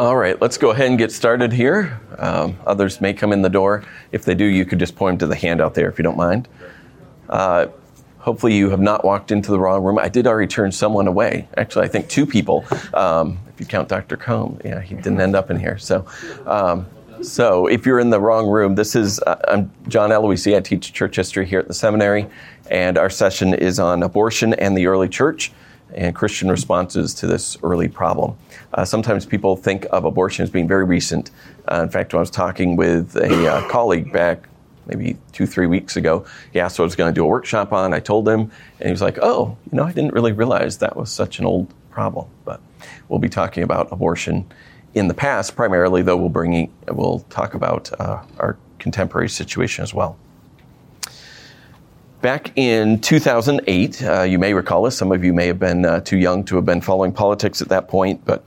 All right, let's go ahead and get started here. Um, others may come in the door. If they do, you could just point them to the handout there if you don't mind. Uh, hopefully, you have not walked into the wrong room. I did already turn someone away. Actually, I think two people. Um, if you count Dr. Combe, yeah, he didn't end up in here. So, um, so if you're in the wrong room, this is uh, I'm John Aloisi. I teach church history here at the seminary, and our session is on abortion and the early church and Christian responses to this early problem. Uh, sometimes people think of abortion as being very recent. Uh, in fact, when I was talking with a uh, colleague back maybe two, three weeks ago, he asked what I was going to do a workshop on. I told him, and he was like, oh, you know, I didn't really realize that was such an old problem. But we'll be talking about abortion in the past primarily, though we'll, bring, we'll talk about uh, our contemporary situation as well. Back in 2008, uh, you may recall this, some of you may have been uh, too young to have been following politics at that point, but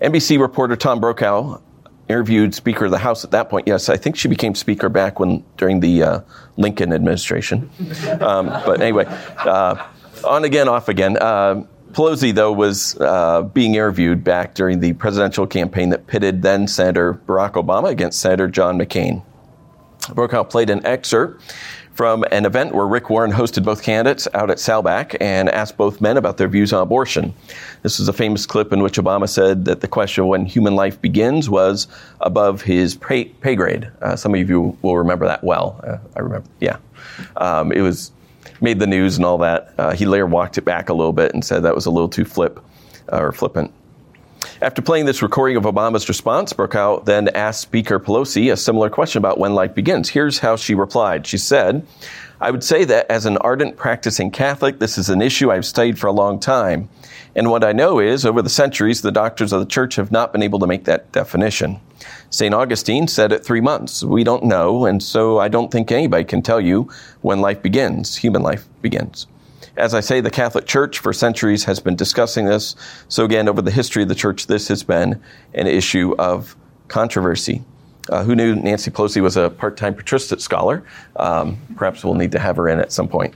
NBC reporter Tom Brokaw interviewed Speaker of the House at that point. Yes, I think she became Speaker back when during the uh, Lincoln administration. Um, but anyway, uh, on again, off again. Uh, Pelosi, though, was uh, being interviewed back during the presidential campaign that pitted then Senator Barack Obama against Senator John McCain. Brokaw played an excerpt from an event where Rick Warren hosted both candidates out at Saddleback and asked both men about their views on abortion. This is a famous clip in which Obama said that the question of when human life begins was above his pay, pay grade. Uh, some of you will remember that well. Uh, I remember, yeah. Um, it was made the news and all that. Uh, he later walked it back a little bit and said that was a little too flip uh, or flippant. After playing this recording of Obama's response, Brokaw then asked Speaker Pelosi a similar question about when life begins. Here's how she replied. She said, I would say that as an ardent practicing Catholic, this is an issue I've studied for a long time. And what I know is, over the centuries, the doctors of the church have not been able to make that definition. St. Augustine said it three months. We don't know, and so I don't think anybody can tell you when life begins, human life begins. As I say, the Catholic Church for centuries has been discussing this. So, again, over the history of the church, this has been an issue of controversy. Uh, who knew Nancy Pelosi was a part time patristic scholar? Um, perhaps we'll need to have her in at some point.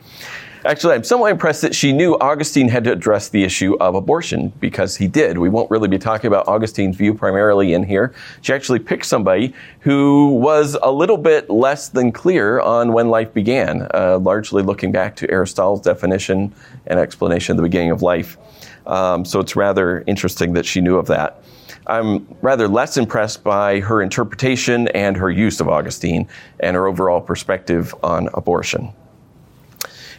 Actually, I'm somewhat impressed that she knew Augustine had to address the issue of abortion because he did. We won't really be talking about Augustine's view primarily in here. She actually picked somebody who was a little bit less than clear on when life began, uh, largely looking back to Aristotle's definition and explanation of the beginning of life. Um, so it's rather interesting that she knew of that. I'm rather less impressed by her interpretation and her use of Augustine and her overall perspective on abortion.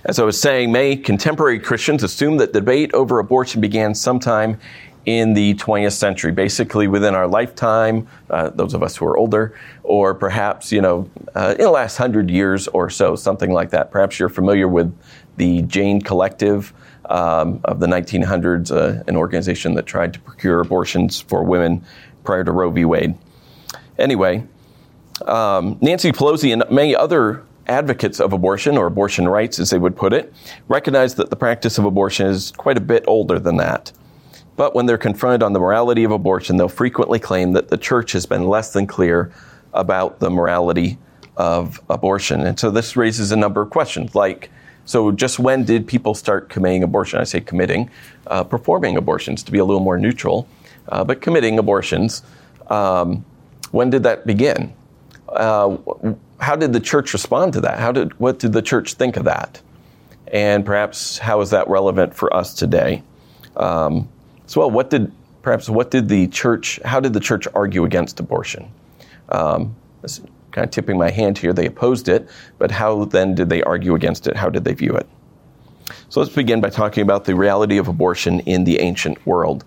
As I was saying, may contemporary Christians assume that debate over abortion began sometime in the 20th century, basically within our lifetime, uh, those of us who are older, or perhaps, you know, uh, in the last hundred years or so, something like that. Perhaps you're familiar with the Jane Collective um, of the 1900s, uh, an organization that tried to procure abortions for women prior to Roe v. Wade. Anyway, um, Nancy Pelosi and many other advocates of abortion, or abortion rights as they would put it, recognize that the practice of abortion is quite a bit older than that. But when they're confronted on the morality of abortion, they'll frequently claim that the church has been less than clear about the morality of abortion. And so this raises a number of questions like, so just when did people start committing abortion? I say committing, uh, performing abortions to be a little more neutral, uh, but committing abortions. Um, when did that begin? Uh, how did the church respond to that? How did what did the church think of that? And perhaps how is that relevant for us today? Um, well, what did perhaps what did the church? How did the church argue against abortion? Um, kind of tipping my hand here. They opposed it, but how then did they argue against it? How did they view it? So let's begin by talking about the reality of abortion in the ancient world.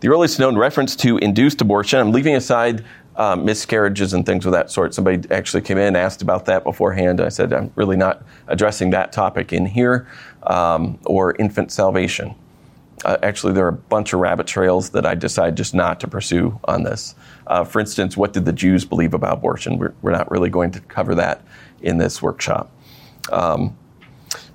The earliest known reference to induced abortion, I'm leaving aside um, miscarriages and things of that sort. Somebody actually came in and asked about that beforehand. I said, I'm really not addressing that topic in here, um, or infant salvation. Uh, actually, there are a bunch of rabbit trails that I decide just not to pursue on this. Uh, for instance, what did the Jews believe about abortion? We're, we're, not really going to cover that in this workshop. Um,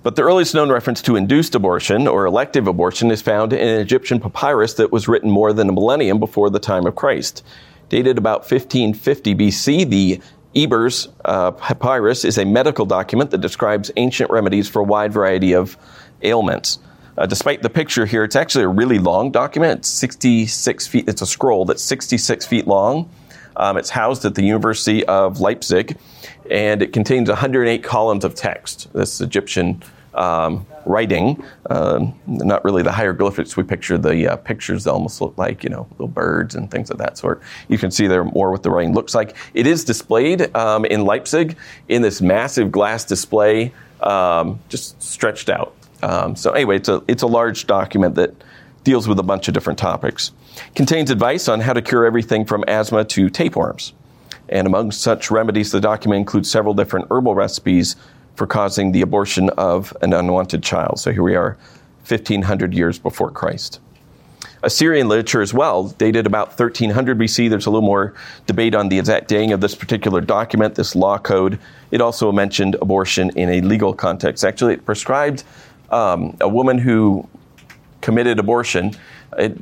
but the earliest known reference to induced abortion or elective abortion is found in an Egyptian papyrus that was written more than a millennium before the time of Christ. Dated about 1550 BC, the Ebers uh, Papyrus is a medical document that describes ancient remedies for a wide variety of ailments. Uh, despite the picture here, it's actually a really long document. It's 66 feet. It's a scroll that's 66 feet long. Um, it's housed at the University of Leipzig, and it contains 108 columns of text. This Egyptian um, writing, um, not really the hieroglyphics we picture. The uh, pictures almost look like you know little birds and things of that sort. You can see there more what the writing looks like. It is displayed um, in Leipzig in this massive glass display, um, just stretched out. Um, so anyway, it's a it's a large document that deals with a bunch of different topics. Contains advice on how to cure everything from asthma to tapeworms. And among such remedies, the document includes several different herbal recipes for causing the abortion of an unwanted child. So here we are, 1500 years before Christ. Assyrian literature as well, dated about 1300 BC. There's a little more debate on the exact dating of this particular document, this law code. It also mentioned abortion in a legal context. Actually, it prescribed um, a woman who committed abortion. It,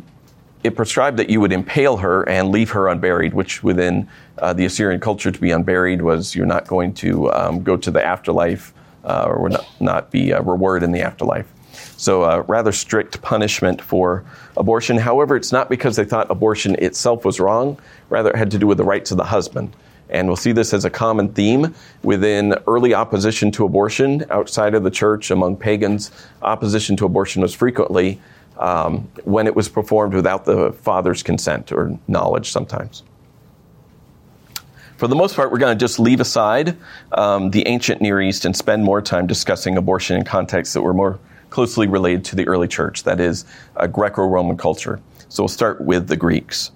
it prescribed that you would impale her and leave her unburied, which within uh, the Assyrian culture to be unburied was you're not going to um, go to the afterlife uh, or not, not be a reward in the afterlife. So, uh, rather strict punishment for abortion. However, it's not because they thought abortion itself was wrong, rather, it had to do with the rights of the husband. And we'll see this as a common theme within early opposition to abortion outside of the church among pagans. Opposition to abortion was frequently um, when it was performed without the father's consent or knowledge sometimes. For the most part, we're going to just leave aside um, the ancient Near East and spend more time discussing abortion in contexts that were more closely related to the early church, that is, a Greco Roman culture. So we'll start with the Greeks.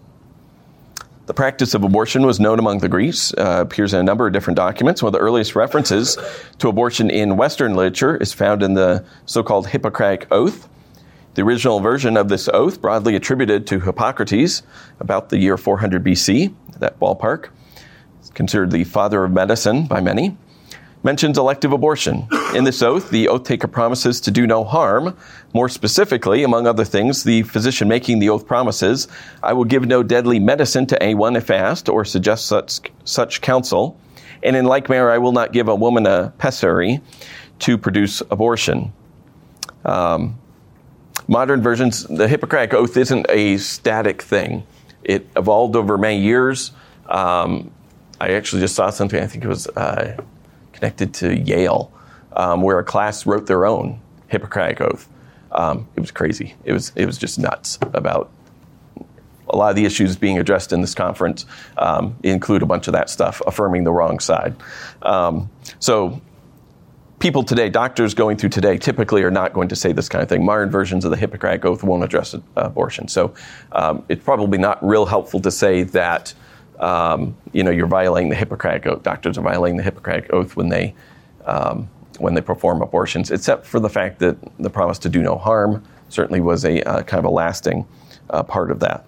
The practice of abortion was known among the Greeks, uh, appears in a number of different documents. One of the earliest references to abortion in Western literature is found in the so called Hippocratic Oath, the original version of this oath, broadly attributed to Hippocrates about the year 400 BC, that ballpark, considered the father of medicine by many, mentions elective abortion. In this oath, the oath taker promises to do no harm. More specifically, among other things, the physician making the oath promises, I will give no deadly medicine to anyone if asked or suggest such, such counsel. And in like manner, I will not give a woman a pessary to produce abortion. Um, modern versions, the Hippocratic Oath isn't a static thing. It evolved over many years. Um, I actually just saw something, I think it was uh, connected to Yale, um, where a class wrote their own Hippocratic Oath. Um, it was crazy. It was, it was just nuts about a lot of the issues being addressed in this conference um, include a bunch of that stuff, affirming the wrong side. Um, so people today, doctors going through today, typically are not going to say this kind of thing. Modern versions of the Hippocratic Oath won't address abortion. So um, it's probably not real helpful to say that um, you know you're violating the Hippocratic Oath. Doctors are violating the Hippocratic Oath when they um, when they perform abortions, except for the fact that the promise to do no harm certainly was a uh, kind of a lasting uh, part of that.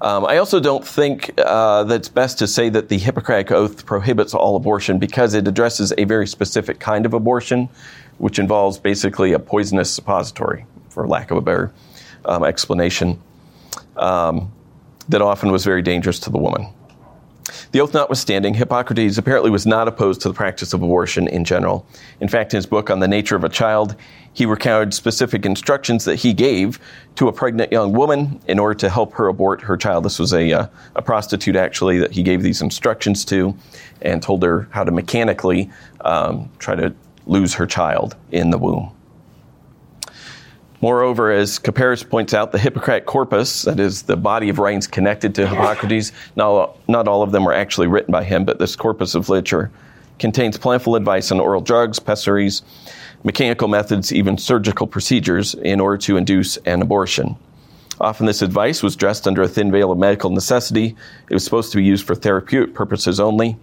Um, I also don't think uh, that it's best to say that the Hippocratic Oath prohibits all abortion because it addresses a very specific kind of abortion, which involves basically a poisonous suppository, for lack of a better um, explanation, um, that often was very dangerous to the woman. The oath notwithstanding, Hippocrates apparently was not opposed to the practice of abortion in general. In fact, in his book on the nature of a child, he recounted specific instructions that he gave to a pregnant young woman in order to help her abort her child. This was a, uh, a prostitute, actually, that he gave these instructions to and told her how to mechanically um, try to lose her child in the womb. Moreover, as Kapparis points out, the Hippocratic corpus, that is the body of writings connected to Hippocrates, not, not all of them were actually written by him, but this corpus of literature contains plentiful advice on oral drugs, pessaries, mechanical methods, even surgical procedures in order to induce an abortion. Often this advice was dressed under a thin veil of medical necessity. It was supposed to be used for therapeutic purposes only.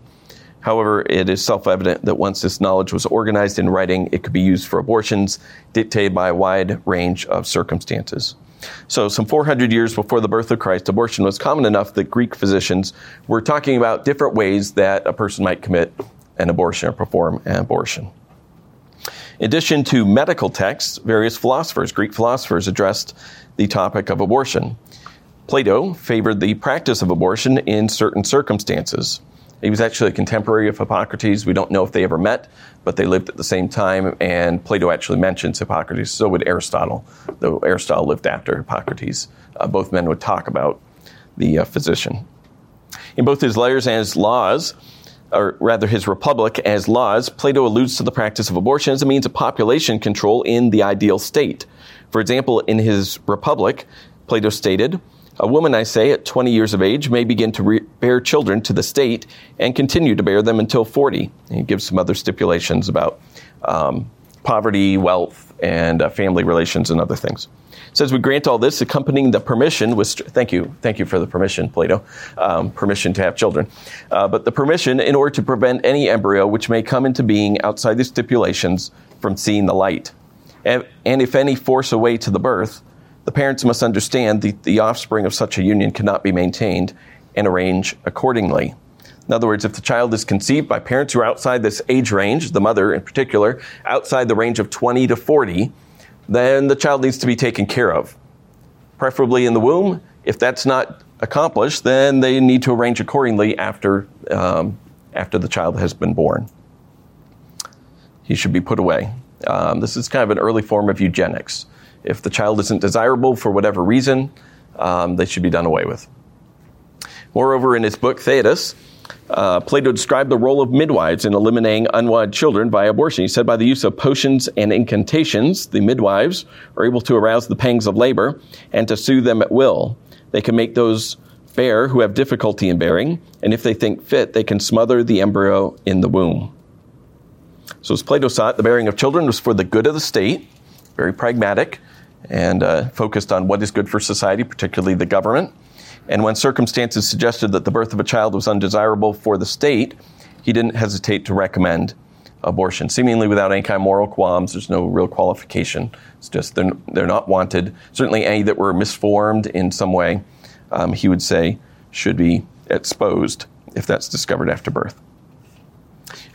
However, it is self evident that once this knowledge was organized in writing, it could be used for abortions dictated by a wide range of circumstances. So, some 400 years before the birth of Christ, abortion was common enough that Greek physicians were talking about different ways that a person might commit an abortion or perform an abortion. In addition to medical texts, various philosophers, Greek philosophers, addressed the topic of abortion. Plato favored the practice of abortion in certain circumstances. He was actually a contemporary of Hippocrates. We don't know if they ever met, but they lived at the same time, and Plato actually mentions Hippocrates. So would Aristotle, though Aristotle lived after Hippocrates. Uh, both men would talk about the uh, physician. In both his letters and his laws, or rather his Republic as laws, Plato alludes to the practice of abortion as a means of population control in the ideal state. For example, in his Republic, Plato stated, a woman, I say, at 20 years of age may begin to re- bear children to the state and continue to bear them until 40. And he gives some other stipulations about um, poverty, wealth, and uh, family relations and other things. Says we grant all this accompanying the permission was thank you thank you for the permission Plato um, permission to have children uh, but the permission in order to prevent any embryo which may come into being outside the stipulations from seeing the light and, and if any force away to the birth the parents must understand that the offspring of such a union cannot be maintained and arrange accordingly. In other words, if the child is conceived by parents who are outside this age range, the mother in particular, outside the range of 20 to 40, then the child needs to be taken care of, preferably in the womb. If that's not accomplished, then they need to arrange accordingly after, um, after the child has been born. He should be put away. Um, this is kind of an early form of eugenics. If the child isn't desirable for whatever reason, um, they should be done away with. Moreover, in his book Theaetetus, uh, Plato described the role of midwives in eliminating unwanted children by abortion. He said, by the use of potions and incantations, the midwives are able to arouse the pangs of labor and to soothe them at will. They can make those bear who have difficulty in bearing, and if they think fit, they can smother the embryo in the womb. So, as Plato saw it, the bearing of children was for the good of the state, very pragmatic, and uh, focused on what is good for society, particularly the government. And when circumstances suggested that the birth of a child was undesirable for the state, he didn't hesitate to recommend abortion, seemingly without any kind of moral qualms. There's no real qualification. It's just they're, they're not wanted. Certainly, any that were misformed in some way, um, he would say, should be exposed if that's discovered after birth.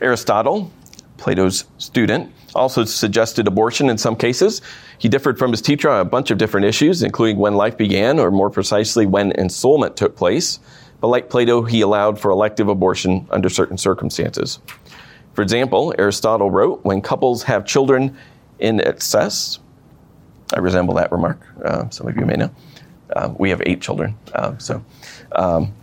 Aristotle, Plato's student, also suggested abortion in some cases. He differed from his teacher on a bunch of different issues, including when life began, or more precisely, when ensoulment took place. But like Plato, he allowed for elective abortion under certain circumstances. For example, Aristotle wrote, when couples have children in excess, I resemble that remark, uh, some of you may know. Uh, we have eight children, uh, so um,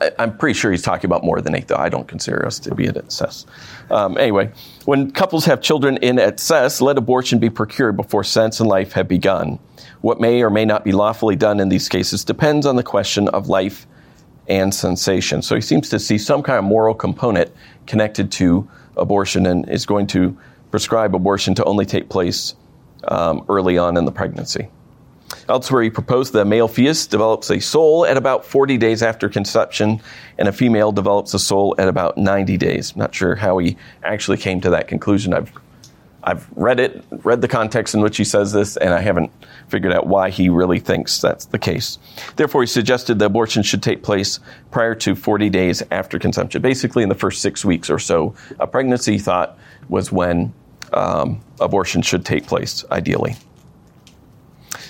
I, am pretty sure he's talking about more than eight, though. I don't consider us to be in excess. Um, anyway, when couples have children in excess, let abortion be procured before sense and life have begun. What may or may not be lawfully done in these cases depends on the question of life and sensation. So he seems to see some kind of moral component connected to abortion and is going to prescribe abortion to only take place um, early on in the pregnancy. Elsewhere, he proposed that a male fetus develops a soul at about 40 days after conception, and a female develops a soul at about 90 days. Not sure how he actually came to that conclusion. I've I've read it, read the context in which he says this, and I haven't figured out why he really thinks that's the case. Therefore, he suggested that abortion should take place prior to 40 days after conception. Basically, in the first six weeks or so, a pregnancy, thought, was when um, abortion should take place, ideally.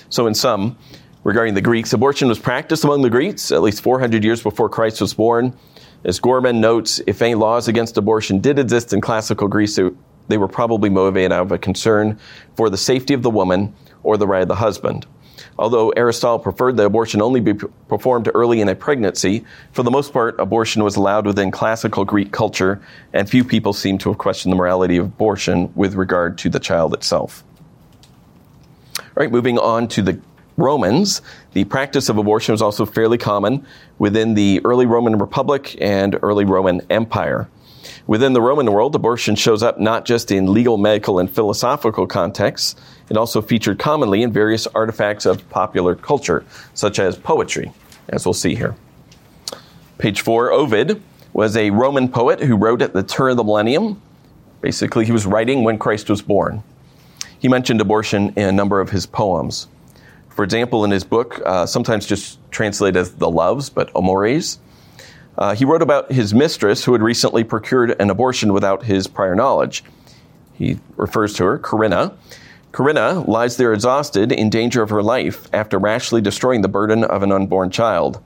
So, in sum, regarding the Greeks, abortion was practiced among the Greeks at least 400 years before Christ was born. As Gorman notes, if any laws against abortion did exist in classical Greece, they were probably motivated out of a concern for the safety of the woman or the right of the husband. Although Aristotle preferred that abortion only be performed early in a pregnancy, for the most part, abortion was allowed within classical Greek culture, and few people seem to have questioned the morality of abortion with regard to the child itself. All right, moving on to the Romans, the practice of abortion was also fairly common within the early Roman Republic and early Roman Empire. Within the Roman world, abortion shows up not just in legal, medical, and philosophical contexts, it also featured commonly in various artifacts of popular culture, such as poetry, as we'll see here. Page four Ovid was a Roman poet who wrote at the turn of the millennium. Basically, he was writing when Christ was born. He mentioned abortion in a number of his poems. For example, in his book, uh, sometimes just translated as The Loves, but Amores, uh, he wrote about his mistress who had recently procured an abortion without his prior knowledge. He refers to her, Corinna. Corinna lies there exhausted, in danger of her life, after rashly destroying the burden of an unborn child.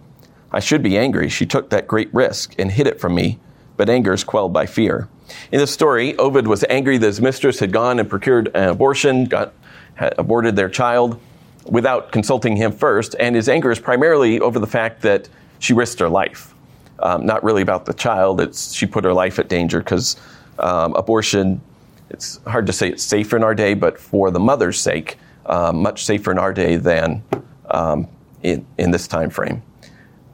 I should be angry. She took that great risk and hid it from me, but anger is quelled by fear. In this story, Ovid was angry that his mistress had gone and procured an abortion, got aborted their child without consulting him first, and his anger is primarily over the fact that she risked her life. Um, not really about the child, it's she put her life at danger because um, abortion, it's hard to say it's safer in our day, but for the mother's sake, um, much safer in our day than um, in, in this time frame.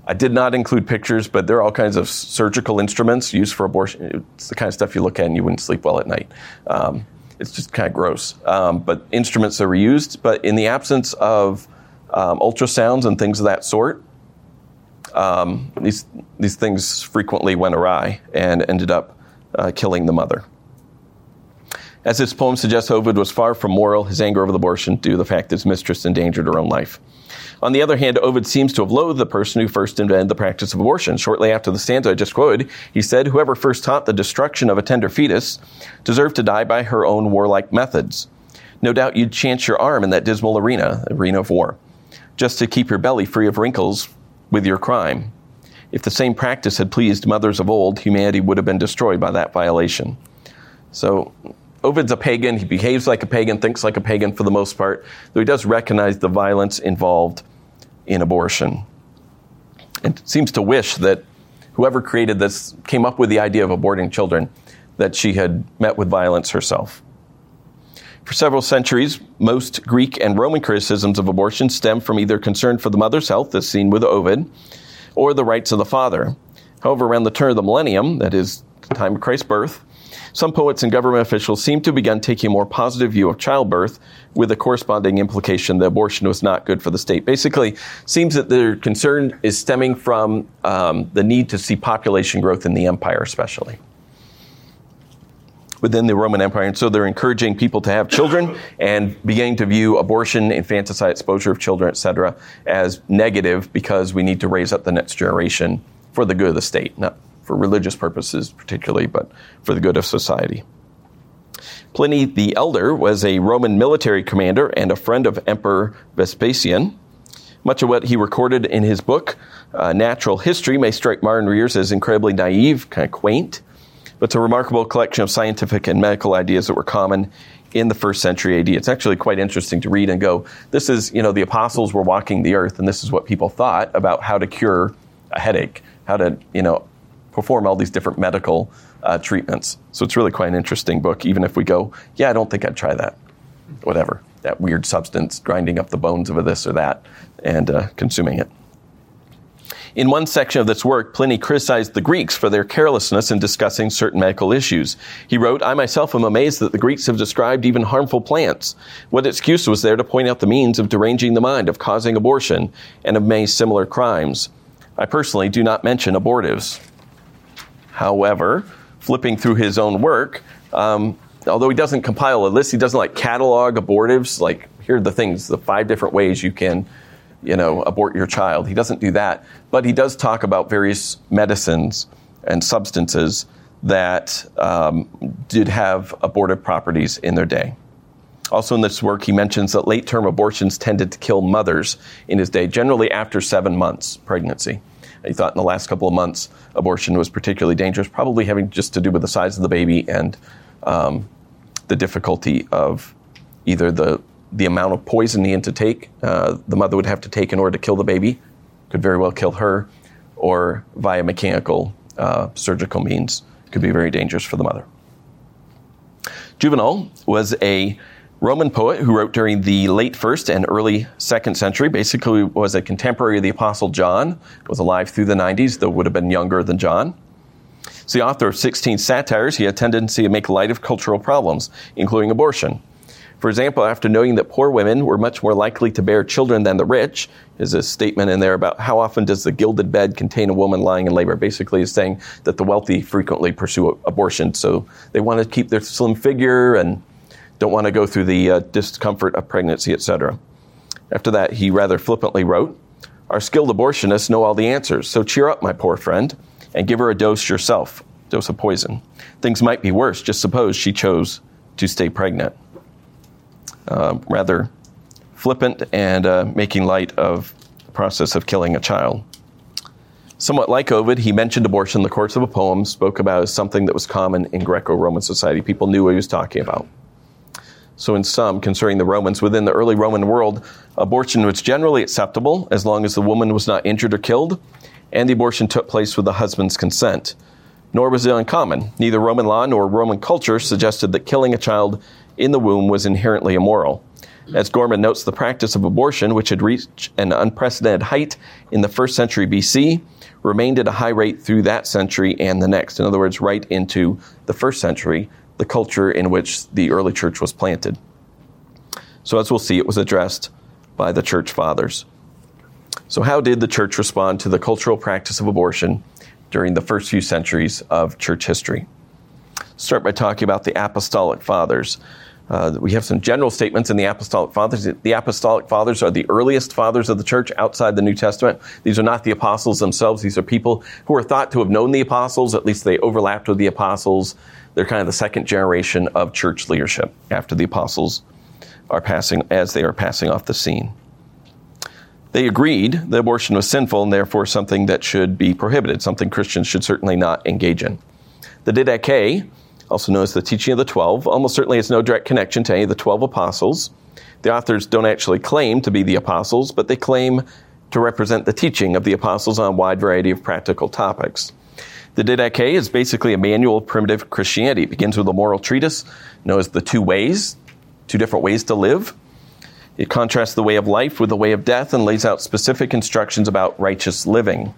I did not include pictures, but there are all kinds of surgical instruments used for abortion. It's the kind of stuff you look at and you wouldn't sleep well at night. Um, it's just kind of gross. Um, but instruments are reused. But in the absence of um, ultrasounds and things of that sort, um, these these things frequently went awry and ended up uh, killing the mother. As this poem suggests, Ovid was far from moral, his anger over the abortion due to the fact that his mistress endangered her own life. On the other hand, Ovid seems to have loathed the person who first invented the practice of abortion. Shortly after the stanza I just quoted, he said, Whoever first taught the destruction of a tender fetus deserved to die by her own warlike methods. No doubt you'd chance your arm in that dismal arena, arena of war, just to keep your belly free of wrinkles with your crime. If the same practice had pleased mothers of old, humanity would have been destroyed by that violation. So, Ovid's a pagan. He behaves like a pagan, thinks like a pagan for the most part, though he does recognize the violence involved in abortion. And seems to wish that whoever created this came up with the idea of aborting children, that she had met with violence herself. For several centuries, most Greek and Roman criticisms of abortion stem from either concern for the mother's health, as seen with Ovid, or the rights of the father. However, around the turn of the millennium, that is, the time of Christ's birth, some poets and government officials seem to have begun taking a more positive view of childbirth with a corresponding implication that abortion was not good for the state. Basically, seems that their concern is stemming from um, the need to see population growth in the empire, especially within the Roman Empire. And so they're encouraging people to have children and beginning to view abortion, infanticide, exposure of children, etc., as negative because we need to raise up the next generation for the good of the state, not for religious purposes particularly, but for the good of society. Pliny the Elder was a Roman military commander and a friend of Emperor Vespasian. Much of what he recorded in his book, uh, Natural History, may strike modern readers as incredibly naive, kind of quaint, but it's a remarkable collection of scientific and medical ideas that were common in the first century AD. It's actually quite interesting to read and go, this is, you know, the apostles were walking the earth, and this is what people thought about how to cure a headache, how to, you know, perform all these different medical uh, treatments. So it's really quite an interesting book, even if we go, yeah, I don't think I'd try that. Whatever, that weird substance, grinding up the bones of a this or that, and uh, consuming it. In one section of this work, Pliny criticized the Greeks for their carelessness in discussing certain medical issues. He wrote, I myself am amazed that the Greeks have described even harmful plants. What excuse was there to point out the means of deranging the mind, of causing abortion, and of many similar crimes? I personally do not mention abortives. However, flipping through his own work, um, although he doesn't compile a list, he doesn't like catalog abortives, like here are the things, the five different ways you can, you know, abort your child. He doesn't do that, but he does talk about various medicines and substances that um, did have abortive properties in their day. Also, in this work, he mentions that late term abortions tended to kill mothers in his day, generally after seven months pregnancy. He thought in the last couple of months abortion was particularly dangerous, probably having just to do with the size of the baby and um, the difficulty of either the the amount of poison needed to take, uh, the mother would have to take in order to kill the baby, could very well kill her, or via mechanical uh, surgical means, could be very dangerous for the mother. Juvenal was a Roman poet who wrote during the late first and early second century, basically was a contemporary of the Apostle John, was alive through the 90s, though would have been younger than John. He's the author of 16 satires. He had a tendency to make light of cultural problems, including abortion. For example, after noting that poor women were much more likely to bear children than the rich, is a statement in there about how often does the gilded bed contain a woman lying in labor. Basically, is saying that the wealthy frequently pursue abortion, so they want to keep their slim figure and don't want to go through the uh, discomfort of pregnancy, etc. After that, he rather flippantly wrote, Our skilled abortionists know all the answers, so cheer up, my poor friend, and give her a dose yourself, dose of poison. Things might be worse, just suppose she chose to stay pregnant. Uh, rather flippant and uh, making light of the process of killing a child. Somewhat like Ovid, he mentioned abortion in the course of a poem, spoke about as something that was common in Greco Roman society. People knew what he was talking about. So, in sum, concerning the Romans, within the early Roman world, abortion was generally acceptable as long as the woman was not injured or killed, and the abortion took place with the husband's consent. Nor was it uncommon. Neither Roman law nor Roman culture suggested that killing a child in the womb was inherently immoral. As Gorman notes, the practice of abortion, which had reached an unprecedented height in the first century BC, remained at a high rate through that century and the next. In other words, right into the first century, the culture in which the early church was planted. So, as we'll see, it was addressed by the church fathers. So, how did the church respond to the cultural practice of abortion during the first few centuries of church history? Start by talking about the apostolic fathers. Uh, we have some general statements in the Apostolic Fathers. The Apostolic Fathers are the earliest fathers of the church outside the New Testament. These are not the apostles themselves. These are people who are thought to have known the apostles. At least they overlapped with the apostles. They're kind of the second generation of church leadership after the apostles are passing, as they are passing off the scene. They agreed that abortion was sinful and therefore something that should be prohibited, something Christians should certainly not engage in. The Didache, also known as the Teaching of the Twelve, almost certainly has no direct connection to any of the twelve apostles. The authors don't actually claim to be the apostles, but they claim to represent the teaching of the apostles on a wide variety of practical topics. The Didache is basically a manual of primitive Christianity. It begins with a moral treatise known as the Two Ways, two different ways to live. It contrasts the way of life with the way of death and lays out specific instructions about righteous living.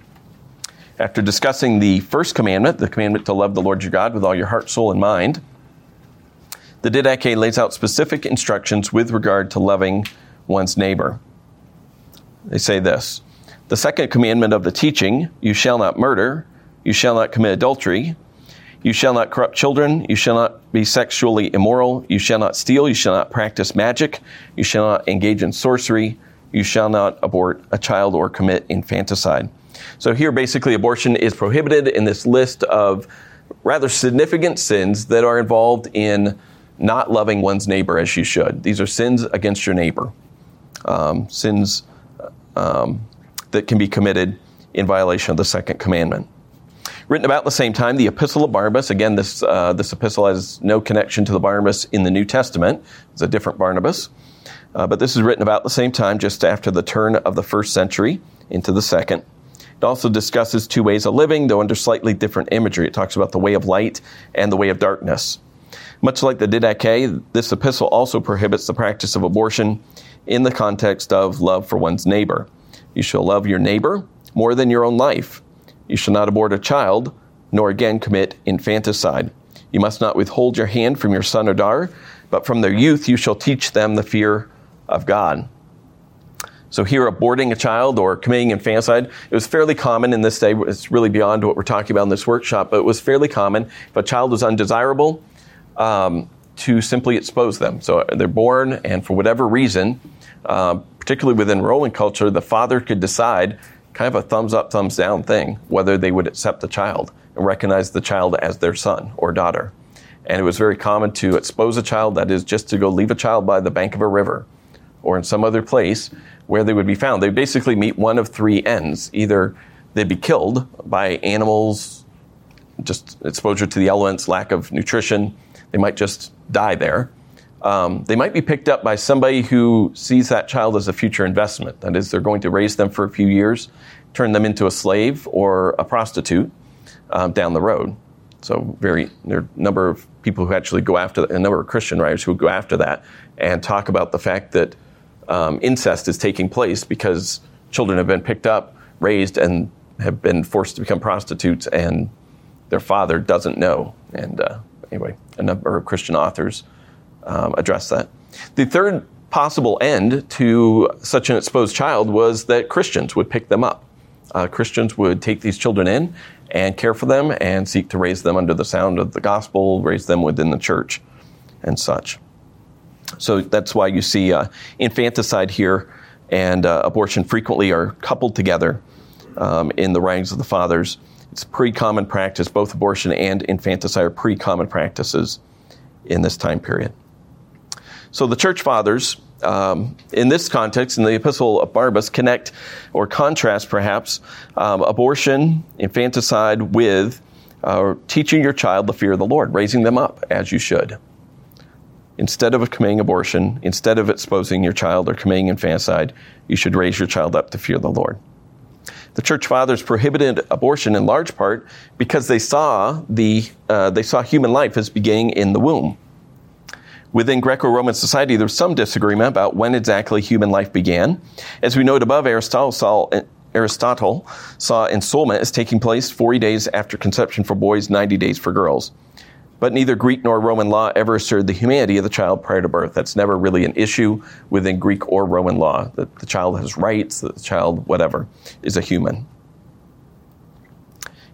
After discussing the first commandment, the commandment to love the Lord your God with all your heart, soul, and mind, the Didache lays out specific instructions with regard to loving one's neighbor. They say this The second commandment of the teaching, you shall not murder, you shall not commit adultery, you shall not corrupt children, you shall not be sexually immoral, you shall not steal, you shall not practice magic, you shall not engage in sorcery, you shall not abort a child or commit infanticide. So here, basically, abortion is prohibited in this list of rather significant sins that are involved in not loving one's neighbor as you should. These are sins against your neighbor, um, sins um, that can be committed in violation of the second commandment. Written about the same time, the Epistle of Barnabas. Again, this, uh, this epistle has no connection to the Barnabas in the New Testament. It's a different Barnabas. Uh, but this is written about the same time, just after the turn of the first century into the second. It also discusses two ways of living, though under slightly different imagery. It talks about the way of light and the way of darkness. Much like the Didache, this epistle also prohibits the practice of abortion in the context of love for one's neighbor. You shall love your neighbor more than your own life. You shall not abort a child, nor again commit infanticide. You must not withhold your hand from your son or daughter, but from their youth you shall teach them the fear of God. So here, aborting a child or committing infanticide, it was fairly common in this day. It's really beyond what we're talking about in this workshop, but it was fairly common if a child was undesirable um, to simply expose them. So they're born, and for whatever reason, uh, particularly within Roman culture, the father could decide kind of a thumbs up, thumbs down thing whether they would accept the child and recognize the child as their son or daughter. And it was very common to expose a child, that is, just to go leave a child by the bank of a river or in some other place where they would be found. They basically meet one of three ends. Either they'd be killed by animals, just exposure to the elements, lack of nutrition. They might just die there. Um, they might be picked up by somebody who sees that child as a future investment. That is, they're going to raise them for a few years, turn them into a slave or a prostitute um, down the road. So, very there are a number of people who actually go after a number of Christian writers who go after that and talk about the fact that um, incest is taking place because children have been picked up, raised, and have been forced to become prostitutes, and their father doesn't know. And uh, anyway, a number of Christian authors um, address that. The third possible end to such an exposed child was that Christians would pick them up. Uh, Christians would take these children in and care for them and seek to raise them under the sound of the gospel, raise them within the church, and such. So that's why you see uh, infanticide here and uh, abortion frequently are coupled together um, in the writings of the fathers. It's pretty common practice. Both abortion and infanticide are pretty common practices in this time period. So the church fathers um, in this context, in the Epistle of Barnabas, connect or contrast perhaps um, abortion, infanticide with uh, teaching your child the fear of the Lord, raising them up as you should. Instead of committing abortion, instead of exposing your child or committing infanticide, you should raise your child up to fear the Lord. The church fathers prohibited abortion in large part because they saw the uh, they saw human life as beginning in the womb. Within Greco Roman society, there was some disagreement about when exactly human life began. As we noted above, Aristotle saw, Aristotle saw ensoulment as taking place 40 days after conception for boys, 90 days for girls. But neither Greek nor Roman law ever asserted the humanity of the child prior to birth. That's never really an issue within Greek or Roman law. That the child has rights, that the child, whatever, is a human.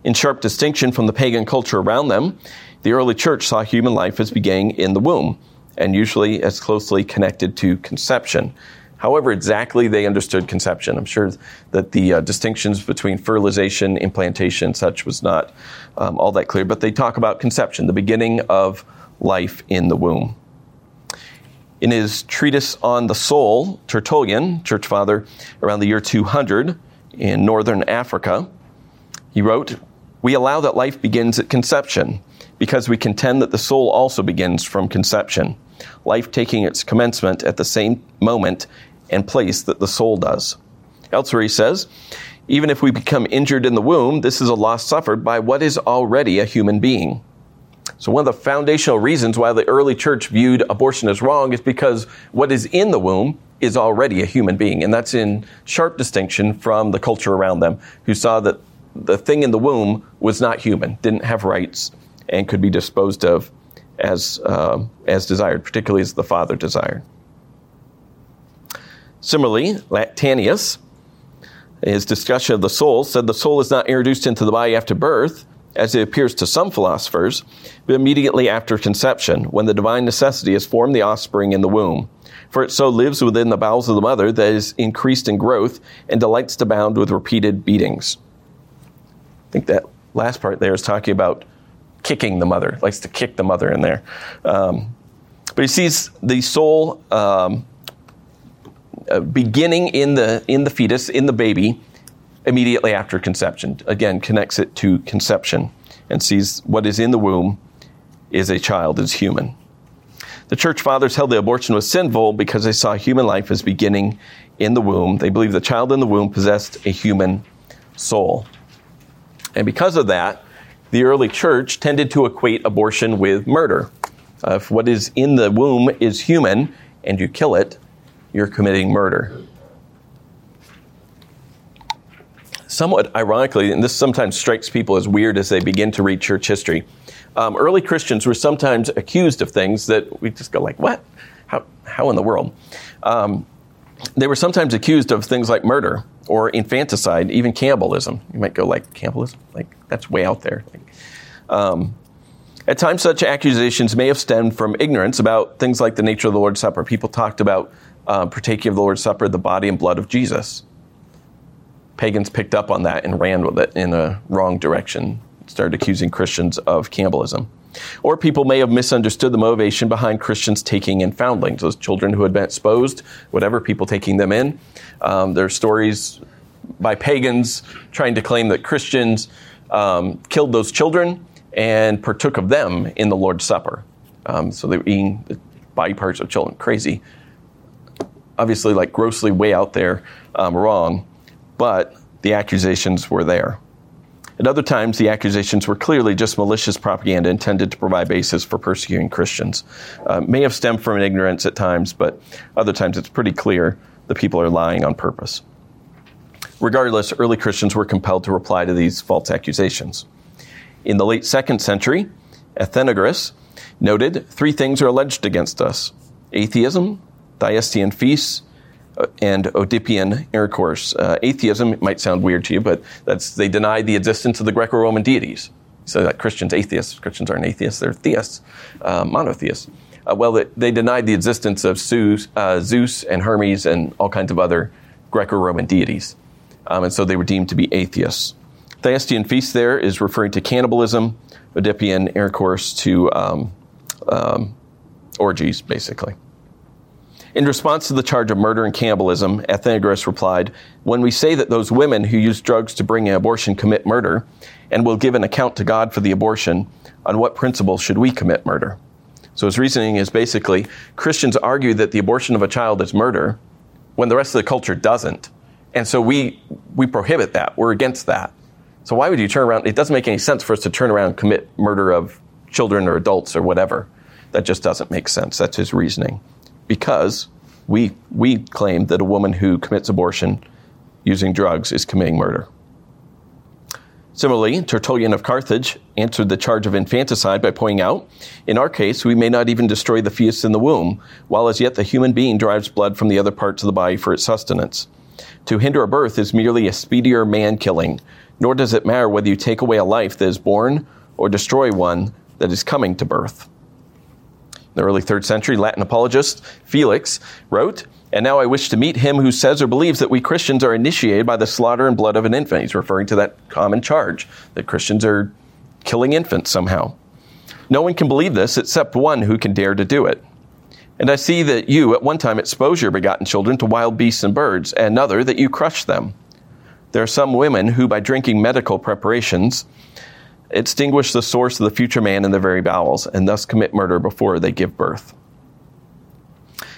In sharp distinction from the pagan culture around them, the early church saw human life as beginning in the womb and usually as closely connected to conception. However, exactly they understood conception. I'm sure that the uh, distinctions between fertilization, implantation, such was not um, all that clear, but they talk about conception, the beginning of life in the womb. In his treatise on the soul, Tertullian, church father around the year 200 in northern Africa, he wrote, We allow that life begins at conception because we contend that the soul also begins from conception life taking its commencement at the same moment and place that the soul does. Elsewhere, he says, even if we become injured in the womb, this is a loss suffered by what is already a human being. So, one of the foundational reasons why the early church viewed abortion as wrong is because what is in the womb is already a human being. And that's in sharp distinction from the culture around them, who saw that the thing in the womb was not human, didn't have rights, and could be disposed of as, uh, as desired, particularly as the Father desired. Similarly, Lactantius, his discussion of the soul, said the soul is not introduced into the body after birth, as it appears to some philosophers, but immediately after conception, when the divine necessity has formed the offspring in the womb. For it so lives within the bowels of the mother that is increased in growth and delights to bound with repeated beatings. I think that last part there is talking about kicking the mother, likes to kick the mother in there. Um, but he sees the soul um, uh, beginning in the in the fetus, in the baby, immediately after conception. Again, connects it to conception and sees what is in the womb is a child, is human. The church fathers held the abortion was sinful because they saw human life as beginning in the womb. They believed the child in the womb possessed a human soul. And because of that, the early church tended to equate abortion with murder. Uh, if what is in the womb is human and you kill it, you're committing murder. Somewhat ironically, and this sometimes strikes people as weird as they begin to read church history, um, early Christians were sometimes accused of things that we just go like, "What? How? How in the world?" Um, they were sometimes accused of things like murder or infanticide, even cannibalism. You might go like cannibalism, like that's way out there. Like, um, at times, such accusations may have stemmed from ignorance about things like the nature of the Lord's Supper. People talked about uh, partaking of the Lord's Supper, the body and blood of Jesus. Pagans picked up on that and ran with it in a wrong direction, started accusing Christians of cannibalism. Or people may have misunderstood the motivation behind Christians taking in foundlings, those children who had been exposed, whatever, people taking them in. Um, there are stories by pagans trying to claim that Christians um, killed those children and partook of them in the Lord's Supper. Um, so they were eating the body parts of children. Crazy. Obviously, like grossly way out there, um, wrong, but the accusations were there. At other times, the accusations were clearly just malicious propaganda intended to provide basis for persecuting Christians. Uh, may have stemmed from ignorance at times, but other times it's pretty clear the people are lying on purpose. Regardless, early Christians were compelled to reply to these false accusations. In the late second century, Athenagoras noted three things are alleged against us atheism, Thyestean feasts, and Oedipian intercourse. Uh, atheism might sound weird to you, but that's they deny the existence of the Greco-Roman deities. So that Christians atheists. Christians aren't atheists; they're theists, uh, monotheists. Uh, well, they, they, denied the existence of Zeus, uh, Zeus, and Hermes and all kinds of other Greco-Roman deities, um, and so they were deemed to be atheists. Thyestean feast there is referring to cannibalism. Oedipian intercourse to um, um, orgies, basically. In response to the charge of murder and cannibalism, Athenagoras replied, When we say that those women who use drugs to bring an abortion commit murder, and will give an account to God for the abortion, on what principle should we commit murder? So his reasoning is basically Christians argue that the abortion of a child is murder when the rest of the culture doesn't. And so we, we prohibit that. We're against that. So why would you turn around? It doesn't make any sense for us to turn around and commit murder of children or adults or whatever. That just doesn't make sense. That's his reasoning. Because we, we claim that a woman who commits abortion using drugs is committing murder. Similarly, Tertullian of Carthage answered the charge of infanticide by pointing out, in our case, we may not even destroy the fetus in the womb, while as yet the human being derives blood from the other parts of the body for its sustenance. To hinder a birth is merely a speedier man killing, nor does it matter whether you take away a life that is born or destroy one that is coming to birth. The early third century Latin apologist Felix wrote, and now I wish to meet him who says or believes that we Christians are initiated by the slaughter and blood of an infant. He's referring to that common charge that Christians are killing infants somehow. No one can believe this except one who can dare to do it. And I see that you at one time expose your begotten children to wild beasts and birds, and another that you crush them. There are some women who, by drinking medical preparations, extinguish the source of the future man in their very bowels, and thus commit murder before they give birth.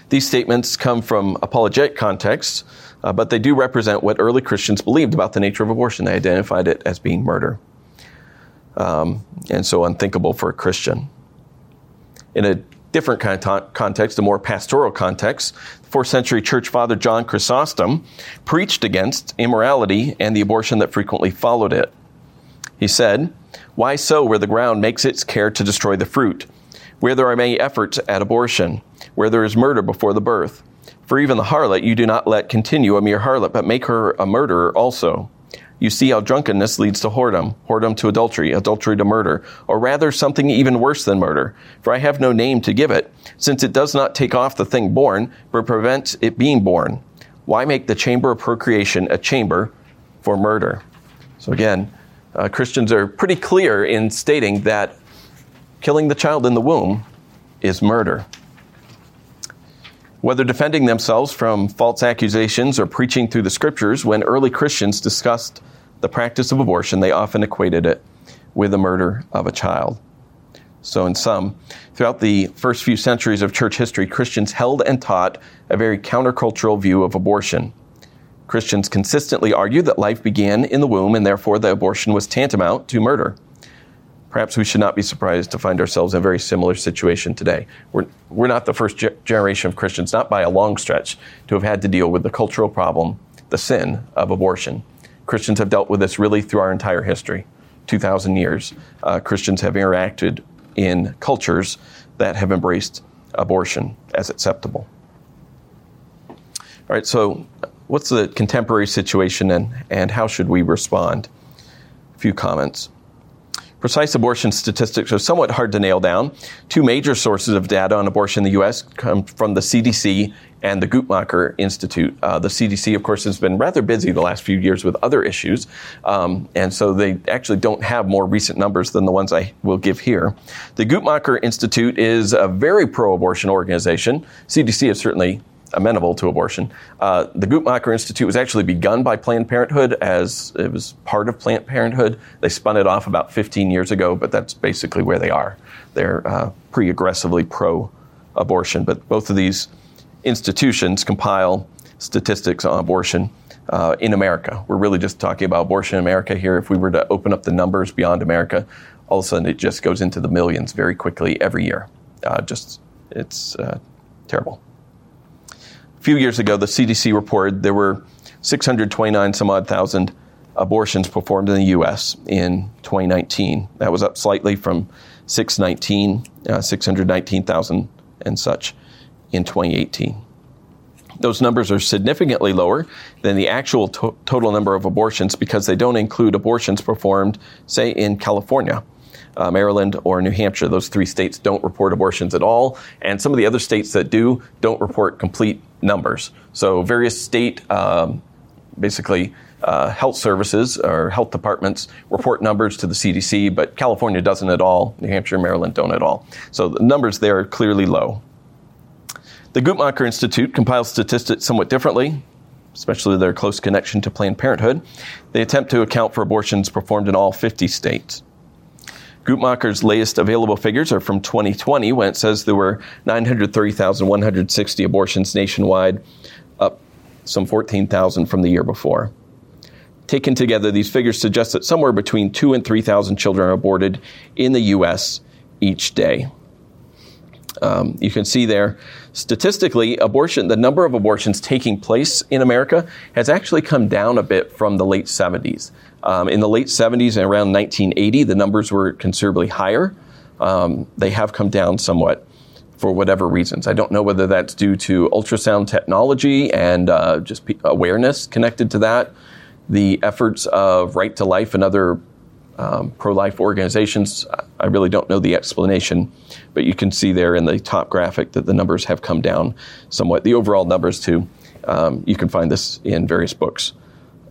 These statements come from apologetic contexts, uh, but they do represent what early Christians believed about the nature of abortion. They identified it as being murder, um, and so unthinkable for a Christian. In a different kind of context, a more pastoral context, fourth century church father John Chrysostom preached against immorality and the abortion that frequently followed it. He said, Why sow where the ground makes its care to destroy the fruit? Where there are many efforts at abortion? Where there is murder before the birth? For even the harlot you do not let continue a mere harlot, but make her a murderer also. You see how drunkenness leads to whoredom, whoredom to adultery, adultery to murder, or rather something even worse than murder. For I have no name to give it, since it does not take off the thing born, but prevents it being born. Why make the chamber of procreation a chamber for murder? So again, uh, Christians are pretty clear in stating that killing the child in the womb is murder. Whether defending themselves from false accusations or preaching through the scriptures, when early Christians discussed the practice of abortion, they often equated it with the murder of a child. So, in sum, throughout the first few centuries of church history, Christians held and taught a very countercultural view of abortion. Christians consistently argue that life began in the womb and therefore the abortion was tantamount to murder. Perhaps we should not be surprised to find ourselves in a very similar situation today. We're, we're not the first ge- generation of Christians, not by a long stretch, to have had to deal with the cultural problem, the sin of abortion. Christians have dealt with this really through our entire history. 2,000 years, uh, Christians have interacted in cultures that have embraced abortion as acceptable. All right, so what's the contemporary situation and, and how should we respond? A few comments. Precise abortion statistics are somewhat hard to nail down. Two major sources of data on abortion in the U.S. come from the CDC and the Guttmacher Institute. Uh, the CDC, of course, has been rather busy the last few years with other issues, um, and so they actually don't have more recent numbers than the ones I will give here. The Guttmacher Institute is a very pro abortion organization. CDC is certainly amenable to abortion. Uh, the Guttmacher Institute was actually begun by Planned Parenthood as it was part of Planned Parenthood. They spun it off about 15 years ago, but that's basically where they are. They're uh, pretty aggressively pro abortion. But both of these institutions compile statistics on abortion uh, in America. We're really just talking about abortion in America here. If we were to open up the numbers beyond America, all of a sudden it just goes into the millions very quickly every year. Uh, just, it's uh, terrible. A few years ago, the CDC reported there were 629 some odd thousand abortions performed in the U.S. in 2019. That was up slightly from 619, uh, 619,000 and such in 2018. Those numbers are significantly lower than the actual to- total number of abortions because they don't include abortions performed, say, in California uh, Maryland, or New Hampshire. Those three states don't report abortions at all, and some of the other states that do don't report complete numbers. So various state, um, basically, uh, health services or health departments report numbers to the CDC, but California doesn't at all. New Hampshire and Maryland don't at all. So the numbers there are clearly low. The Guttmacher Institute compiles statistics somewhat differently, especially their close connection to Planned Parenthood. They attempt to account for abortions performed in all 50 states. Guttmacher's latest available figures are from 2020 when it says there were 930,160 abortions nationwide, up some 14,000 from the year before. Taken together, these figures suggest that somewhere between 2 and 3,000 children are aborted in the U.S. each day. Um, you can see there, statistically, abortion, the number of abortions taking place in America has actually come down a bit from the late 70s. Um, in the late 70s and around 1980, the numbers were considerably higher. Um, they have come down somewhat for whatever reasons. I don't know whether that's due to ultrasound technology and uh, just awareness connected to that, the efforts of Right to Life and other um, pro life organizations. I really don't know the explanation, but you can see there in the top graphic that the numbers have come down somewhat. The overall numbers, too, um, you can find this in various books.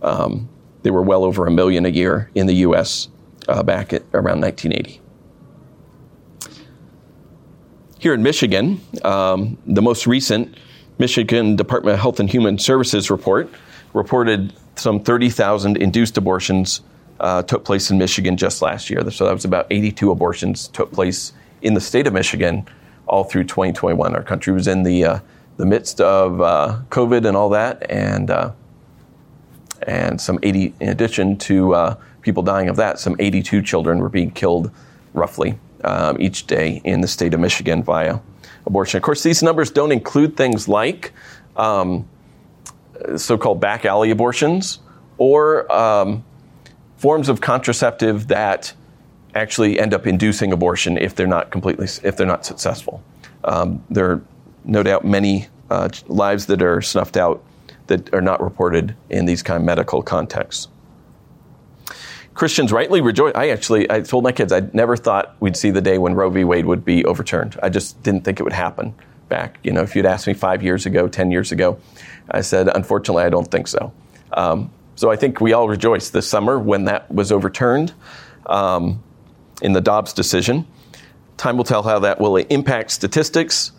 Um, they were well over a million a year in the U.S. Uh, back at around 1980. Here in Michigan, um, the most recent Michigan Department of Health and Human Services report reported some 30,000 induced abortions uh, took place in Michigan just last year. So that was about 82 abortions took place in the state of Michigan all through 2021. Our country was in the uh, the midst of uh, COVID and all that, and uh, and some 80, in addition to uh, people dying of that, some 82 children were being killed roughly um, each day in the state of Michigan via abortion. Of course, these numbers don't include things like um, so called back alley abortions or um, forms of contraceptive that actually end up inducing abortion if they're not completely if they're not successful. Um, there are no doubt many uh, lives that are snuffed out that are not reported in these kind of medical contexts. Christians rightly rejoice. I actually, I told my kids I never thought we'd see the day when Roe v. Wade would be overturned. I just didn't think it would happen back. You know, if you'd asked me five years ago, ten years ago, I said, unfortunately, I don't think so. Um, so I think we all rejoiced this summer when that was overturned um, in the Dobbs decision. Time will tell how that will impact statistics.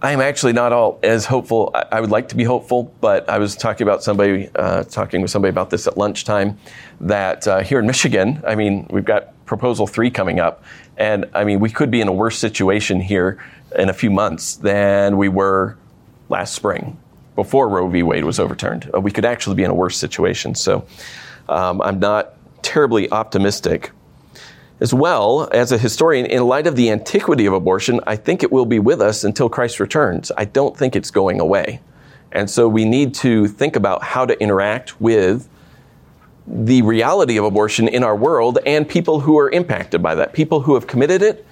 I am actually not all as hopeful. I, would like to be hopeful, but I was talking about somebody, uh, talking with somebody about this at lunchtime. That uh, here in Michigan, I mean, we've got proposal three coming up, and I mean, we could be in a worse situation here in a few months than we were last spring before Roe v. Wade was overturned. Uh, we could actually be in a worse situation. So um, I'm not terribly optimistic as well, as a historian, in light of the antiquity of abortion, I think it will be with us until Christ returns. I don't think it's going away. And so we need to think about how to interact with the reality of abortion in our world and people who are impacted by that, people who have committed it,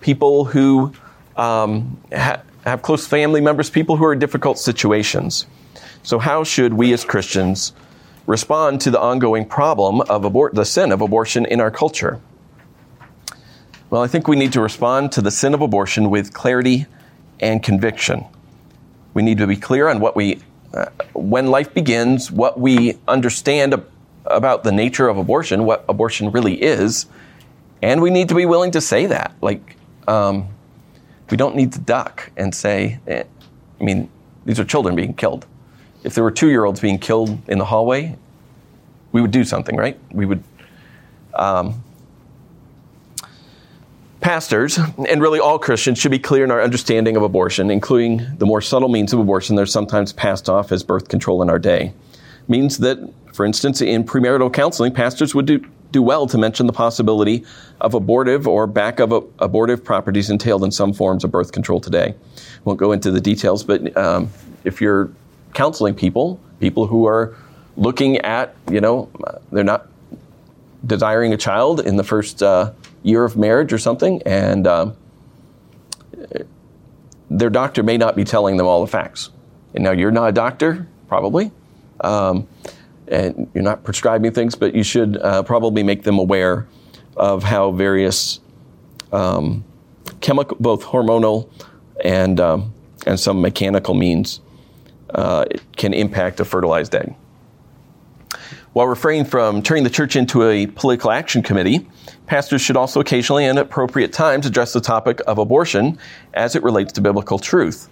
people who um, ha- have close family members, people who are in difficult situations. So, how should we as Christians respond to the ongoing problem of abort- the sin of abortion in our culture? Well, I think we need to respond to the sin of abortion with clarity and conviction. We need to be clear on what we, uh, when life begins, what we understand ab- about the nature of abortion, what abortion really is, and we need to be willing to say that. Like, um, we don't need to duck and say, eh, I mean, these are children being killed. If there were two year olds being killed in the hallway, we would do something, right? We would. Um, pastors, and really all Christians, should be clear in our understanding of abortion, including the more subtle means of abortion that are sometimes passed off as birth control in our day. Means that, for instance, in premarital counseling, pastors would do, do well to mention the possibility of abortive or back of abortive properties entailed in some forms of birth control today. Won't go into the details, but um, if you're counseling people, people who are looking at, you know, they're not desiring a child in the first uh, year of marriage or something, and um, their doctor may not be telling them all the facts. And now you're not a doctor, probably, um, and you're not prescribing things, but you should uh, probably make them aware of how various um, chemical, both hormonal and um, and some mechanical means uh, can impact a fertilized egg. While refraining from turning the church into a political action committee, pastors should also occasionally and at appropriate times address the topic of abortion as it relates to biblical truth.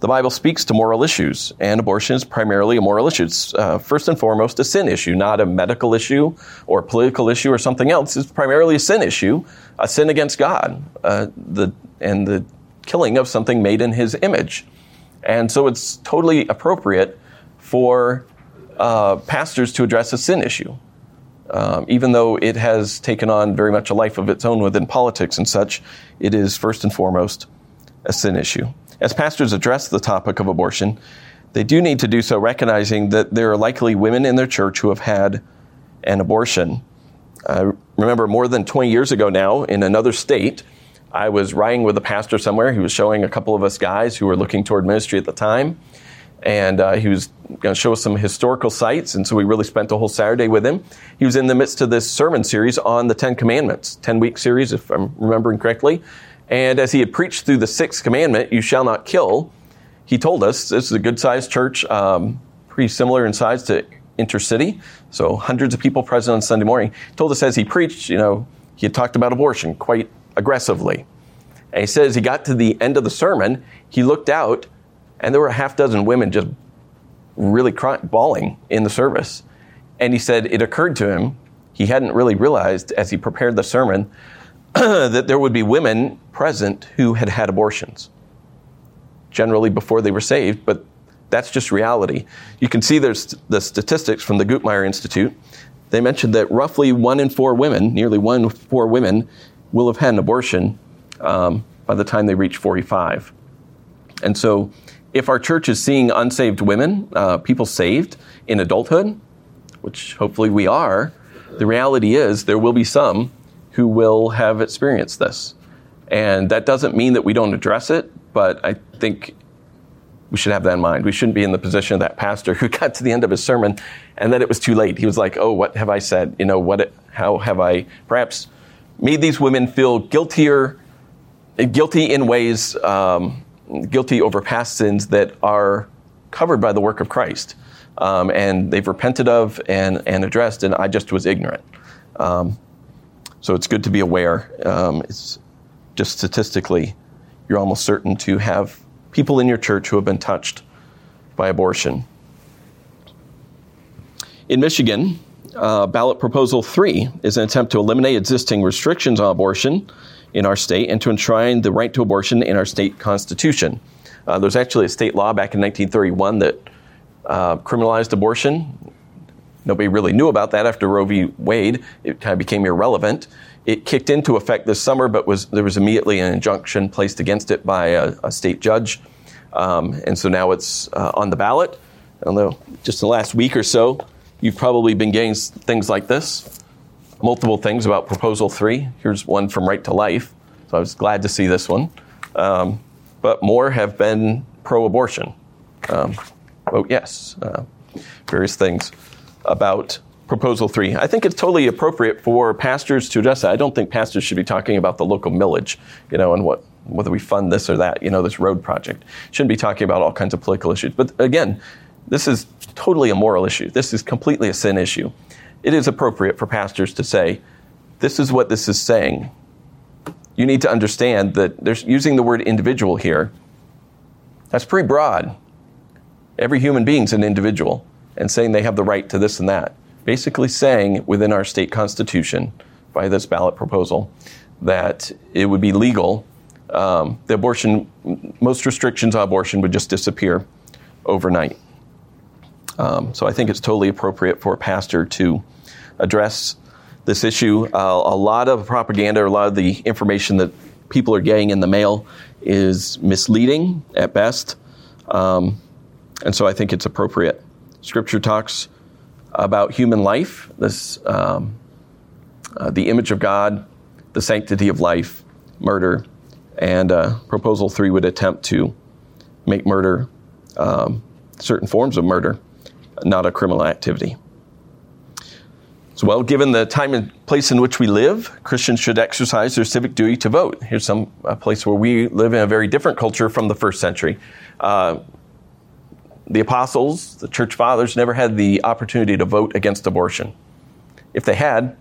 The Bible speaks to moral issues, and abortion is primarily a moral issue. It's uh, first and foremost a sin issue, not a medical issue or a political issue or something else. It's primarily a sin issue, a sin against God, uh, the, and the killing of something made in His image. And so it's totally appropriate for uh, pastors to address a sin issue. Um, even though it has taken on very much a life of its own within politics and such, it is first and foremost a sin issue as pastors address the topic of abortion, they do need to do so recognizing that there are likely women in their church who have had an abortion. I remember more than 20 years ago now in another state, I was riding with a pastor somewhere. He was showing a couple of us guys who were looking toward ministry at the time. And uh, he was going to show us some historical sites. And so we really spent a whole Saturday with him. He was in the midst of this sermon series on the Ten Commandments, 10 week series, if I'm remembering correctly. And as he had preached through the sixth commandment, you shall not kill, he told us this is a good sized church, um, pretty similar in size to Intercity. So hundreds of people present on Sunday morning. He told us as he preached, you know, he had talked about abortion quite aggressively. And he says he got to the end of the sermon, he looked out, and there were a half dozen women just really crying, bawling in the service. And he said it occurred to him, he hadn't really realized as he prepared the sermon, that there would be women present who had had abortions, generally before they were saved, but that's just reality. You can see there's the statistics from the Guttmacher Institute. They mentioned that roughly one in four women, nearly one in four women, will have had an abortion um, by the time they reach 45. And so, if our church is seeing unsaved women, uh, people saved in adulthood, which hopefully we are, the reality is there will be some who will have experienced this. And that doesn't mean that we don't address it, but I think we should have that in mind. We shouldn't be in the position of that pastor who got to the end of his sermon and then it was too late. He was like, "Oh, what have I said? You know, what how have I perhaps made these women feel guiltier guilty in ways um, guilty over past sins that are covered by the work of Christ." Um, and they've repented of and, and addressed, and I just was ignorant. Um, so it's good to be aware. Um, it's just statistically, you're almost certain to have people in your church who have been touched by abortion. In Michigan, uh, ballot proposal three is an attempt to eliminate existing restrictions on abortion in our state and to enshrine the right to abortion in our state constitution. Uh, there's actually a state law back in 1931 that uh, criminalized abortion. Nobody really knew about that after Roe v. Wade. It kind of became irrelevant. It kicked into effect this summer, but was there was immediately an injunction placed against it by a, a state judge, um, and so now it's uh, on the ballot. Although just the last week or so, you've probably been getting things like this, multiple things about Proposal Three. Here's one from Right to Life. So I was glad to see this one, um, but more have been pro-abortion. Um, vote yes, uh, various things about Proposal 3. I think it's totally appropriate for pastors to address that. I don't think pastors should be talking about the local millage, you know, and what whether we fund this or that, you know, this road project. Shouldn't be talking about all kinds of political issues. But again, this is totally a moral issue. This is completely a sin issue. It is appropriate for pastors to say, this is what this is saying. You need to understand that there's using the word individual here. That's pretty broad. Every human being's an individual and saying they have the right to this and that. Basically, saying within our state constitution by this ballot proposal that it would be legal. Um, the abortion, most restrictions on abortion would just disappear overnight. Um, so I think it's totally appropriate for a pastor to address this issue. Uh, a lot of propaganda, a lot of the information that people are getting in the mail is misleading at best. Um, and so I think it's appropriate. Scripture talks about human life, this, um, uh, the image of God, the sanctity of life, murder, and uh, Proposal 3 would attempt to make murder, um, certain forms of murder, not a criminal activity. So, well, given the time and place in which we live, Christians should exercise their civic duty to vote. Here's some a place where we live in a very different culture from the first century. Uh, the apostles, the church fathers, never had the opportunity to vote against abortion. If they had,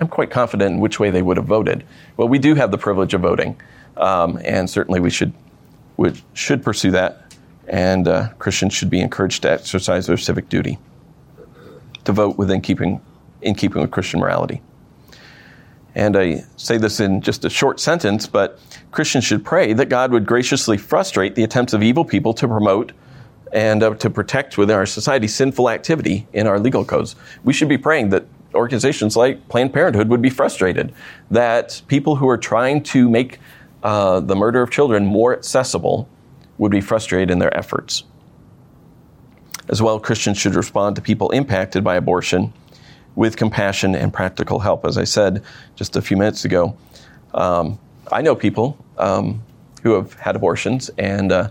I'm quite confident in which way they would have voted. Well, we do have the privilege of voting, um, and certainly we should, we should pursue that, and uh, Christians should be encouraged to exercise their civic duty to vote within keeping, in keeping with Christian morality. And I say this in just a short sentence, but Christians should pray that God would graciously frustrate the attempts of evil people to promote and uh, to protect within our society sinful activity in our legal codes. We should be praying that organizations like Planned Parenthood would be frustrated, that people who are trying to make uh, the murder of children more accessible would be frustrated in their efforts. As well, Christians should respond to people impacted by abortion with compassion and practical help. As I said just a few minutes ago, um, I know people um, who have had abortions, and uh,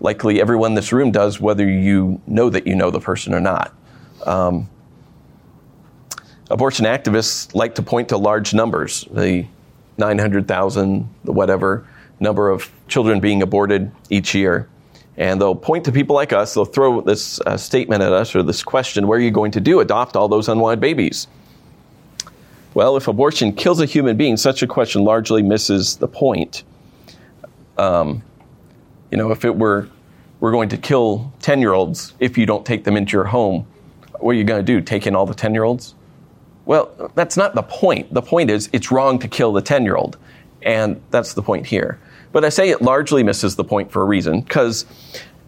likely everyone in this room does, whether you know that you know the person or not. Um, abortion activists like to point to large numbers the 900,000, the whatever number of children being aborted each year. And they'll point to people like us, they'll throw this uh, statement at us or this question where are you going to do? Adopt all those unwanted babies. Well, if abortion kills a human being, such a question largely misses the point. Um, you know, if it were, we're going to kill 10 year olds if you don't take them into your home, what are you going to do? Take in all the 10 year olds? Well, that's not the point. The point is it's wrong to kill the 10 year old. And that's the point here. But I say it largely misses the point for a reason, because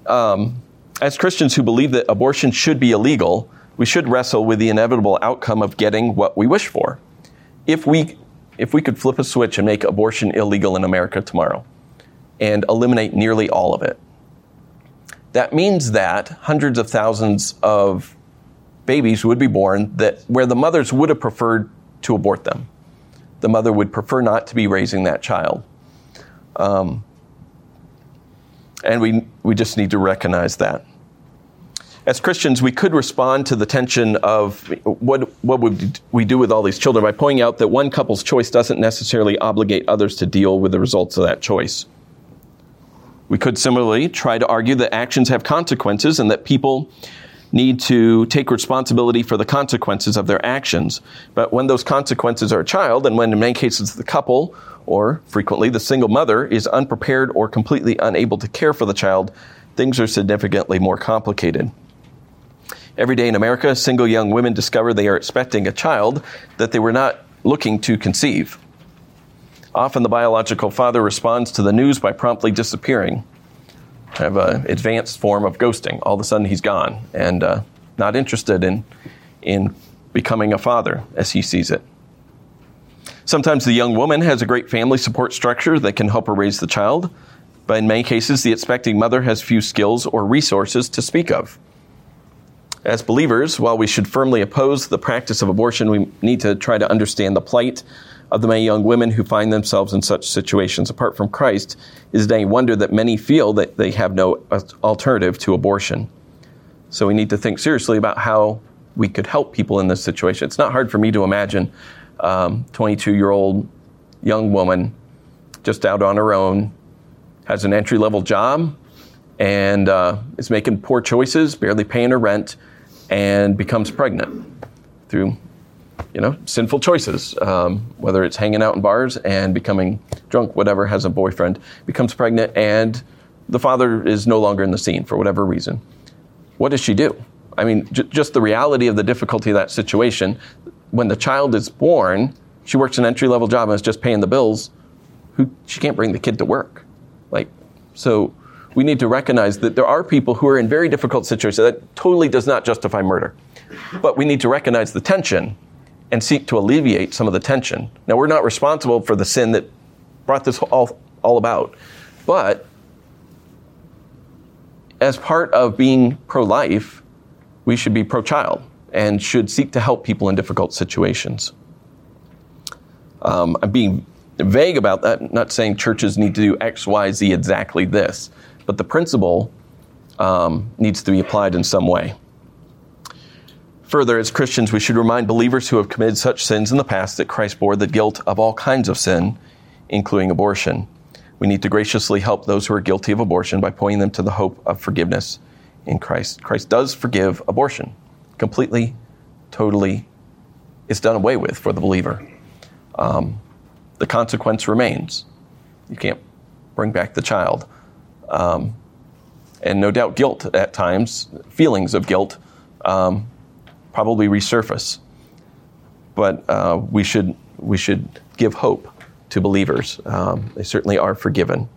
um, as Christians who believe that abortion should be illegal, we should wrestle with the inevitable outcome of getting what we wish for. If we, if we could flip a switch and make abortion illegal in America tomorrow and eliminate nearly all of it, that means that hundreds of thousands of babies would be born that where the mothers would have preferred to abort them. The mother would prefer not to be raising that child. Um, and we, we just need to recognize that. As Christians, we could respond to the tension of what, what would we do with all these children by pointing out that one couple's choice doesn't necessarily obligate others to deal with the results of that choice. We could similarly try to argue that actions have consequences and that people need to take responsibility for the consequences of their actions. But when those consequences are a child, and when in many cases the couple, or frequently the single mother, is unprepared or completely unable to care for the child, things are significantly more complicated. Every day in America, single young women discover they are expecting a child that they were not looking to conceive. Often the biological father responds to the news by promptly disappearing have an advanced form of ghosting. All of a sudden, he's gone and uh, not interested in, in becoming a father as he sees it. Sometimes the young woman has a great family support structure that can help her raise the child, but in many cases, the expecting mother has few skills or resources to speak of. As believers, while we should firmly oppose the practice of abortion, we need to try to understand the plight of the many young women who find themselves in such situations apart from Christ, is it any wonder that many feel that they have no alternative to abortion? So we need to think seriously about how we could help people in this situation. It's not hard for me to imagine um, 22 year old young woman just out on her own, has an entry level job, and uh, is making poor choices, barely paying her rent, and becomes pregnant through you know, sinful choices, um, whether it's hanging out in bars and becoming drunk, whatever, has a boyfriend, becomes pregnant, and the father is no longer in the scene for whatever reason. What does she do? I mean, j- just the reality of the difficulty of that situation. When the child is born, she works an entry level job and is just paying the bills. Who she can't bring the kid to work, like so. We need to recognize that there are people who are in very difficult situations. That totally does not justify murder, but we need to recognize the tension and seek to alleviate some of the tension. Now, we're not responsible for the sin that brought this all, all about, but as part of being pro life, we should be pro child and should seek to help people in difficult situations. Um, I'm being vague about that, not saying churches need to do X, Y, Z exactly this, but the principle um, needs to be applied in some way. Further, as Christians, we should remind believers who have committed such sins in the past that Christ bore the guilt of all kinds of sin, including abortion. We need to graciously help those who are guilty of abortion by pointing them to the hope of forgiveness in Christ. Christ does forgive abortion completely, totally. It's done away with for the believer. Um, the consequence remains. You can't bring back the child. Um, and no doubt guilt at times, feelings of guilt, um, probably resurface. But uh, we should we should give hope to believers. Um, they certainly are forgiven.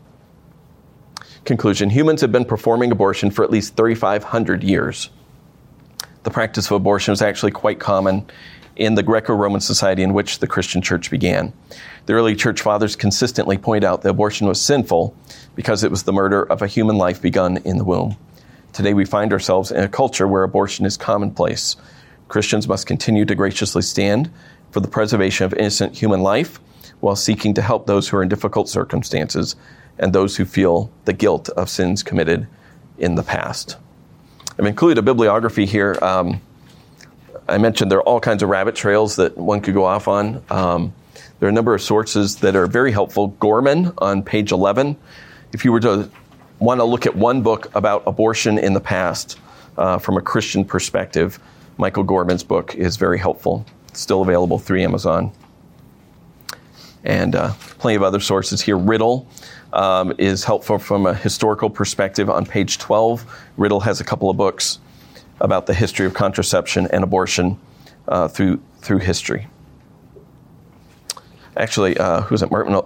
Conclusion: Humans have been performing abortion for at least 3,500 years. The practice of abortion was actually quite common in the Greco-Roman society in which the Christian church began. The early church fathers consistently point out that abortion was sinful because it was the murder of a human life begun in the womb. Today we find ourselves in a culture where abortion is commonplace. Christians must continue to graciously stand for the preservation of innocent human life while seeking to help those who are in difficult circumstances and those who feel the guilt of sins committed in the past. I've included a bibliography here. Um, I mentioned there are all kinds of rabbit trails that one could go off on. Um, there are a number of sources that are very helpful. Gorman on page 11. If you were to want to look at one book about abortion in the past uh, from a Christian perspective, Michael Gorman's book is very helpful. It's still available through Amazon. And uh, plenty of other sources here. Riddle um, is helpful from a historical perspective on page 12. Riddle has a couple of books about the history of contraception and abortion uh, through, through history actually, uh, who's it? Marvin,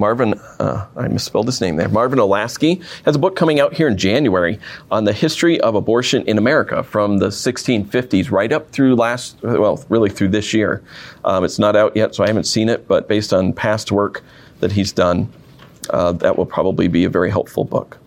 Marvin uh, I misspelled his name there. Marvin Olasky has a book coming out here in January on the history of abortion in America from the 1650s right up through last, well, really through this year. Um, it's not out yet, so I haven't seen it, but based on past work that he's done, uh, that will probably be a very helpful book.